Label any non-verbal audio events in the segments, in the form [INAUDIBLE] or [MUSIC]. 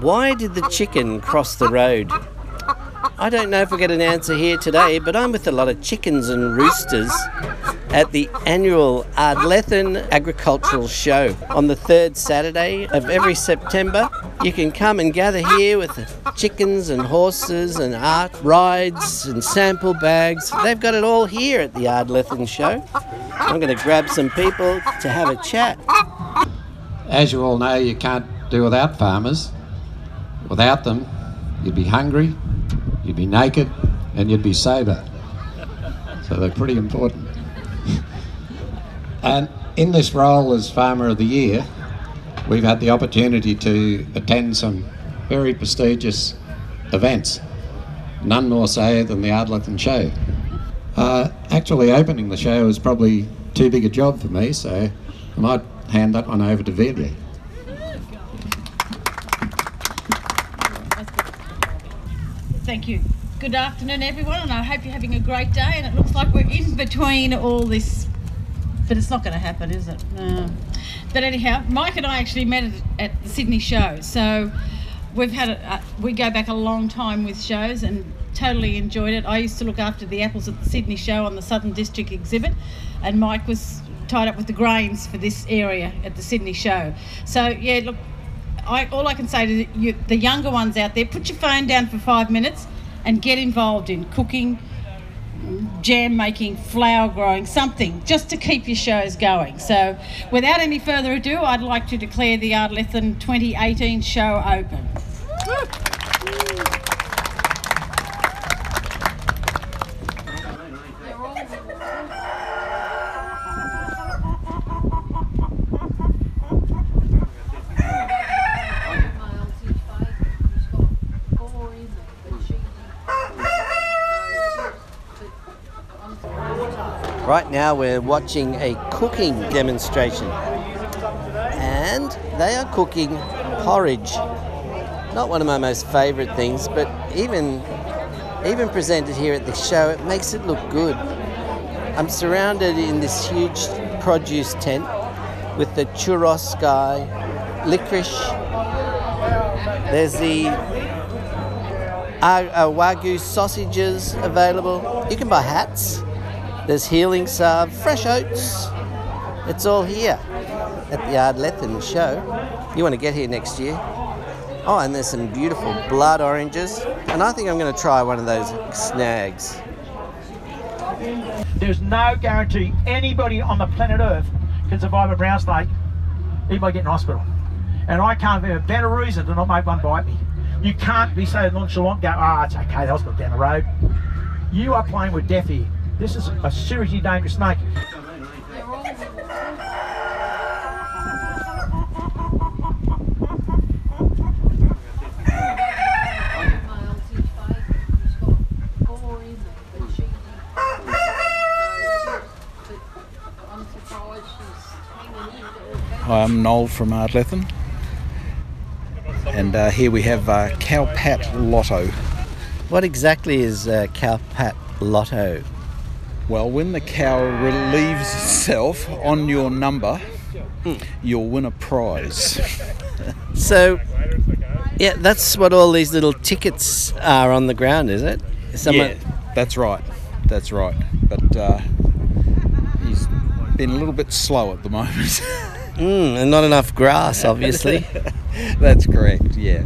Why did the chicken cross the road? I don't know if we'll get an answer here today, but I'm with a lot of chickens and roosters at the annual Ardlethan Agricultural Show on the third Saturday of every September. You can come and gather here with chickens and horses and art rides and sample bags. They've got it all here at the Ardlethan Show. I'm going to grab some people to have a chat. As you all know, you can't do without farmers. Without them, you'd be hungry, you'd be naked, and you'd be sober. So they're pretty important. and in this role as Farmer of the Year, we've had the opportunity to attend some very prestigious events, none more so than the Ardlethan Show. Uh, actually, opening the show is probably too big a job for me, so I might hand that one over to Velia. Thank you. Good afternoon, everyone, and I hope you're having a great day. And it looks like we're in between all this, but it's not going to happen, is it? No. But anyhow, Mike and I actually met at, the Sydney show, so we've had a, uh, we go back a long time with shows and totally enjoyed it. I used to look after the apples at the Sydney show on the Southern District exhibit, and Mike was tied up with the grains for this area at the Sydney show. So yeah, look, I, all I can say to you, the younger ones out there, put your phone down for five minutes and get involved in cooking, jam making, flower growing, something just to keep your shows going. So, without any further ado, I'd like to declare the Ardlethan 2018 show open. Right now, we're watching a cooking demonstration, and they are cooking porridge. Not one of my most favourite things, but even even presented here at the show, it makes it look good. I'm surrounded in this huge produce tent with the churros guy, licorice. There's the wagyu sausages available. You can buy hats. There's healing salve, fresh oats. It's all here at the Ardlethan show. You want to get here next year? Oh, and there's some beautiful blood oranges. And I think I'm going to try one of those snags. There's no guarantee anybody on the planet Earth can survive a brown snake even by getting hospital. And I can't think a better reason to not make one bite me. You can't be so nonchalant, go, ah, oh, it's okay, the hospital down the road. You are playing with death here. This is a seriously dangerous snake. Hi, I'm Noel from Ardlethan, and uh, here we have uh, Cowpat Lotto. What exactly is uh, Cowpat Lotto? Well, when the cow relieves itself on your number, you'll win a prize. [LAUGHS] So, yeah, that's what all these little tickets are on the ground, is it? Someone- Yeah, that's right. That's right. But uh, he's been a little bit slow at the moment. [LAUGHS] Mm, and not enough grass, obviously. [LAUGHS] that's correct. Yeah.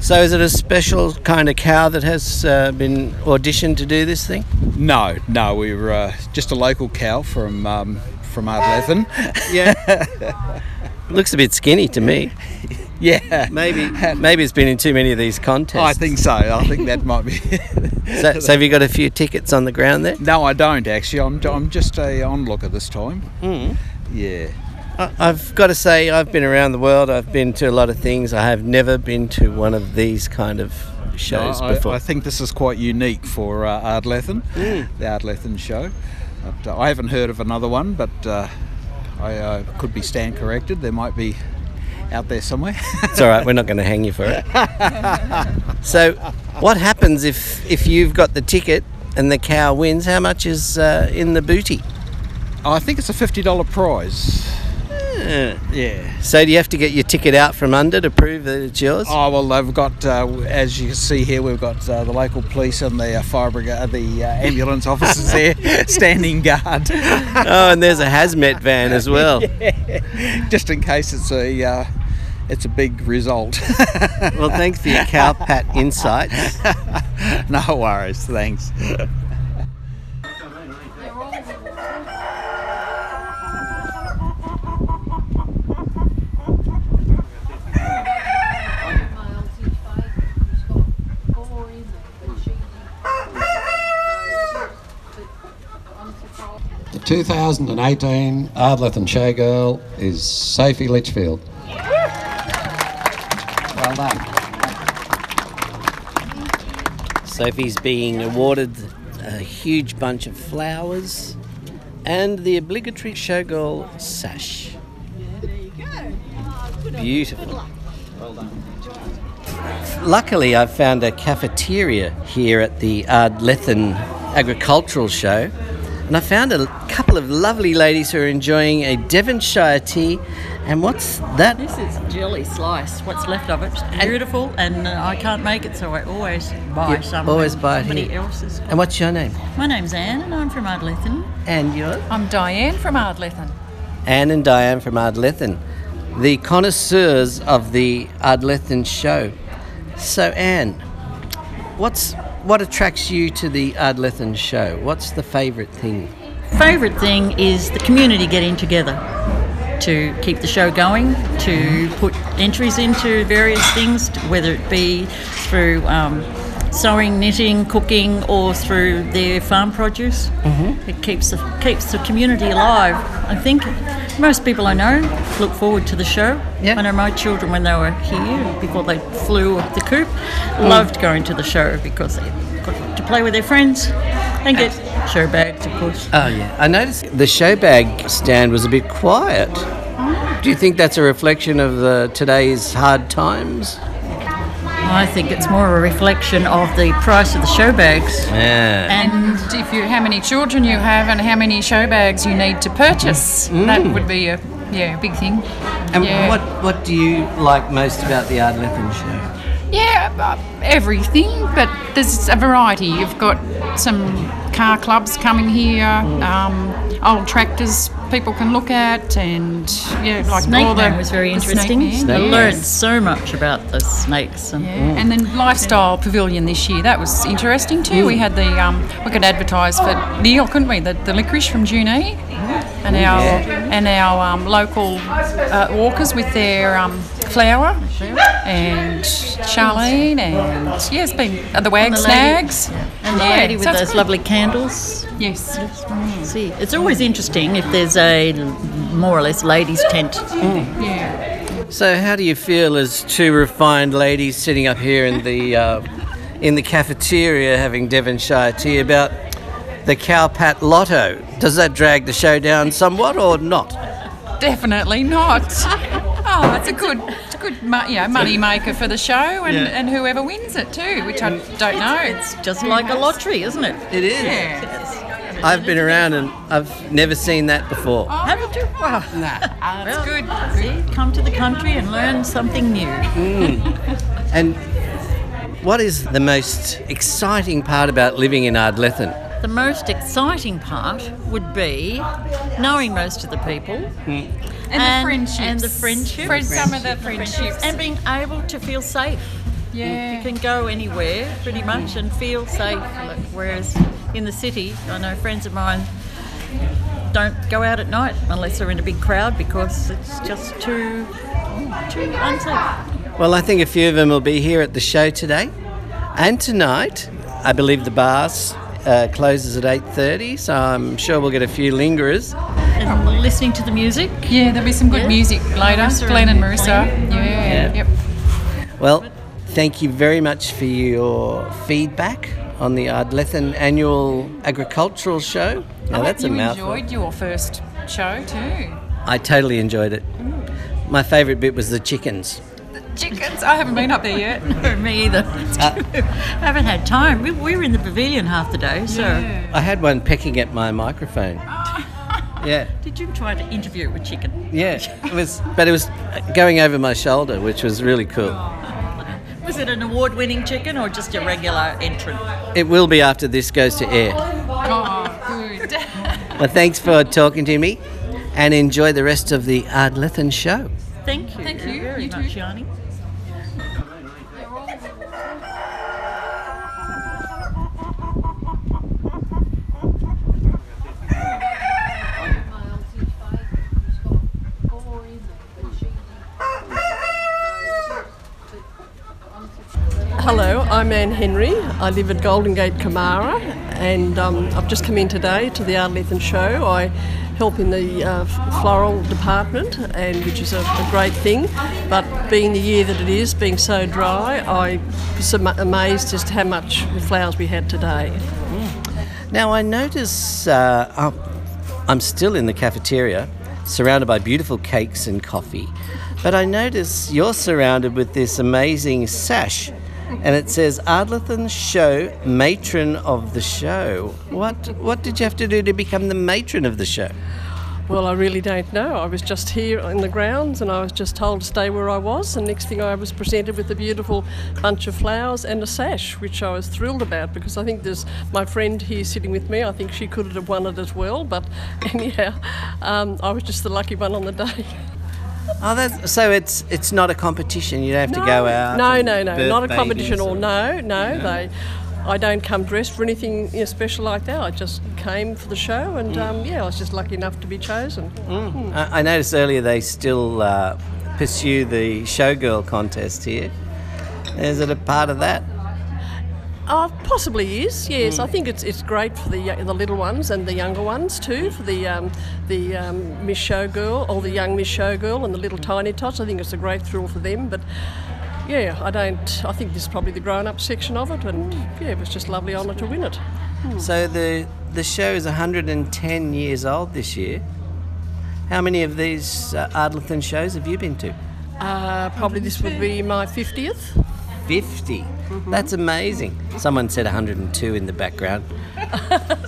So, is it a special kind of cow that has uh, been auditioned to do this thing? No, no, we're uh, just a local cow from um, from Ardlethan. [LAUGHS] Yeah. Looks a bit skinny to me. [LAUGHS] yeah. Maybe, maybe it's been in too many of these contests. I think so. I think that might be. [LAUGHS] So, so have you got a few tickets on the ground there? no, I don't actually. I'm, I'm just a onlooker this time. Mm. Yeah. I've got to say, I've been around the world. I've been to a lot of things. I have never been to one of these kind of shows I, before. I think this is quite unique for uh, Ardlethan, the Ardlethan show. But, uh, I haven't heard of another one, but uh, I uh, could be stand corrected. There might be out there somewhere. [LAUGHS] It's all right. We're not going to hang you for it. [LAUGHS] so, what happens if if you've got the ticket and the cow wins? How much is uh, in the booty? I think it's a fifty dollar prize. Uh, Yeah. so do you have to get your ticket out from under to prove that it's yours? Oh well, they've got uh, as you can see here, we've got uh, the local police and the uh, fire brigade, the uh, ambulance officers there [LAUGHS] standing guard, Oh, and there's a hazmat van as well. [LAUGHS] just in case it's a uh, it's a big result. Well, thanks for your cowpat [LAUGHS] insights. no worries, thanks. The 2018 Ardlethan Showgirl is Sophie Litchfield. Well done. Sophie's being awarded a huge bunch of flowers and the obligatory showgirl sash. Beautiful. Well done. Luckily, I've found a cafeteria here at the Ardlethan Agricultural Show, and I found a couple of lovely ladies who are enjoying a Devonshire tea. And what's that? This is jelly slice. What's left of it? It's beautiful, and uh, I can't make it, so I always buy some. always buy it somebody else's. And what's your name? My name's Anne, and I'm from Ardlethan. And yours? I'm Diane from Ardlethan. Anne and Diane from Ardlethan, the connoisseurs of the Ardlethan show. So, Anne, what's what attracts you to the Ardlethan show? What's the favourite thing? Favourite thing is the community getting together to keep the show going, to put entries into various things, whether it be through um, sewing, knitting, cooking, or through their farm produce. Mm-hmm. It keeps the, keeps the community alive. I think most people I know look forward to the show. Yeah. I know my children, when they were here, before they flew the coop, loved going to the show because they got to play with their friends and get show bags, of course. Oh yeah, I noticed the show bag stand was a bit quiet. Do you think that's a reflection of the today's hard times? I think it's more a reflection of the price of the show bags. Yeah. And if you how many children you have and how many show bags you need to purchase, that would be a yeah big thing. And yeah. what what do you like most about the Ardlethan show? Yeah, uh, everything, but there's a variety. You've got some car clubs coming here, um, old tractors people can look at, and yeah, like Snake all the was very the Snake interesting. I yes. learned so much about the snakes. And Yeah. And then lifestyle pavilion this year that was interesting too. We had the um, we could advertise for Neil, couldn't we? The, the licorice from June Junee, and our and our um, local uh, walkers with their um, flour, and Charlene, and yeah, it's been uh, the wag the lady- snags, And the Yeah, lady with so those good. lovely candles. Yes. See, it's always interesting if there's a more or less ladies' tent. Yeah. So, how do you feel as two refined ladies sitting up here in the uh, in the cafeteria having Devonshire tea about the Cowpat Lotto? Does that drag the show down somewhat or not? Definitely not. [LAUGHS] Oh, it's a good, it's a good, mo- you money maker for the show, and, Yeah. and whoever wins it too, which I don't know. It's just like a lottery, isn't it? It is. Yeah. I've been around and I've never seen that before. Oh. Haven't you? Wow. That's good. See, come to the country and learn something new. Mm. [LAUGHS] And what is the most exciting part about living in Ardlethan? The most exciting part would be knowing most of the people hmm. And, the friendships. and the friendships. Friend- some of the friendships. and being able to feel safe. yeah. You can go anywhere pretty hmm. much and feel safe. Like, Whereas in the city, I know friends of mine don't go out at night unless they're in a big crowd because it's just too too unsafe. Well, I think a few of them will be here at the show today, and tonight. I believe the bars uh, closes at eight thirty, so I'm sure we'll get a few lingerers. And listening to the music. yeah, there'll be some good Yeah. music later. Marissa Glenn and and Marissa. Glenn. Yeah. Yeah. Yep. Well, thank you very much for your feedback on the Ardlethan Annual Agricultural Show. Now I that's a hope you mouthful. enjoyed your first show too. I totally enjoyed it. My favourite bit was the chickens. Chickens. I haven't been up there yet. [LAUGHS] Me either. Uh, [LAUGHS] haven't had time. We, we were in the pavilion half the day, so I had one pecking at my microphone. [LAUGHS] Yeah. Did you try to interview a chicken? Yeah, it was, but it was going over my shoulder, which was really cool. Was it an award-winning chicken or just a regular entrant? It will be after this goes to air. Oh, good. Well, thanks for talking to me, and enjoy the rest of the Ardlethan show. Thank you. Thank you. Very You much, too. Yanni. I'm Anne Henry. I live at Golden Gate, Kamarah, and um, I've just come in today to the Ardlethan show. I help in the uh, floral department, and which is a, a great thing. But being the year that it is, being so dry, I was amazed to how much flowers we had today. Now, I notice uh, I'm still in the cafeteria, surrounded by beautiful cakes and coffee, but I notice you're surrounded with this amazing sash. And it says Ardlethan Show, matron of the show. What what did you have to do to become the matron of the show? Well, I really don't know. I was just here in the grounds and I was just told to stay where I was. And next thing I was presented with a beautiful bunch of flowers and a sash, which I was thrilled about because I think there's my friend here sitting with me. I think she could have won it as well. But anyhow, um, I was just the lucky one on the day. [LAUGHS] Oh, that's so it's it's not a competition. You don't have to go out. No, no, no, not a competition or or- no, no. They, I don't come dressed for anything you know, special like that. I just came for the show, Mm. and um, yeah, I was just lucky enough to be chosen. I I noticed earlier they still uh, pursue the showgirl contest here. Is it a part of that? Oh, possibly is. Yes, I think it's it's great for the the little ones and the younger ones too. For the um, the um, Miss Showgirl or the young Miss Showgirl and the little tiny tots. I think it's a great thrill for them. But yeah, I don't. I think this is probably the grown up section of it, and yeah, it was just lovely honour to win it. So the the show is 110 years old this year. How many of these uh, Ardlethan shows have you been to? Uh, probably this would be my fiftieth. 50. That's amazing. Someone said 102 in the background.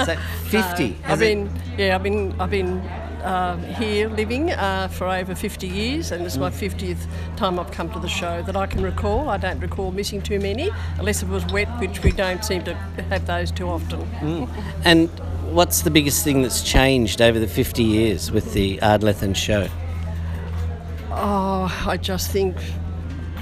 so [LAUGHS] 50. I've Has it- been yeah, I've been I've been uh, here living uh, for over 50 years, and this is my 50th time I've come to the show that I can recall. I don't recall missing too many, unless it was wet, which we don't seem to have those too often. and what's the biggest thing that's changed over the 50 years with the Ardlethan show? Oh, I just think.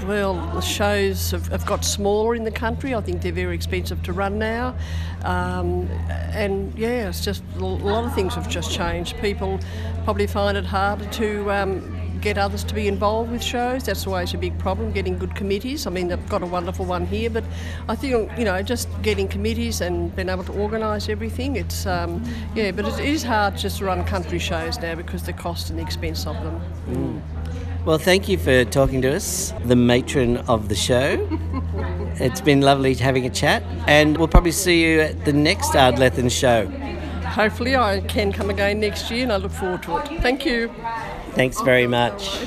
Well, the shows have, have got smaller in the country. I think they're very expensive to run now. Um, and yeah, it's just a lot of things have just changed. People probably find it harder to um, get others to be involved with shows. That's always a big problem, getting good committees. I mean, they've got a wonderful one here, but I think, you know, just getting committees and being able to organise everything, it's, um, yeah, but it is hard just to run country shows now because the cost and the expense of them. Well, thank you for talking to us, the matron of the show. [LAUGHS] it's been lovely having a chat, and we'll probably see you at the next Ardlethan show. Hopefully, I can come again next year and I look forward to it. Thank you. Thanks very much.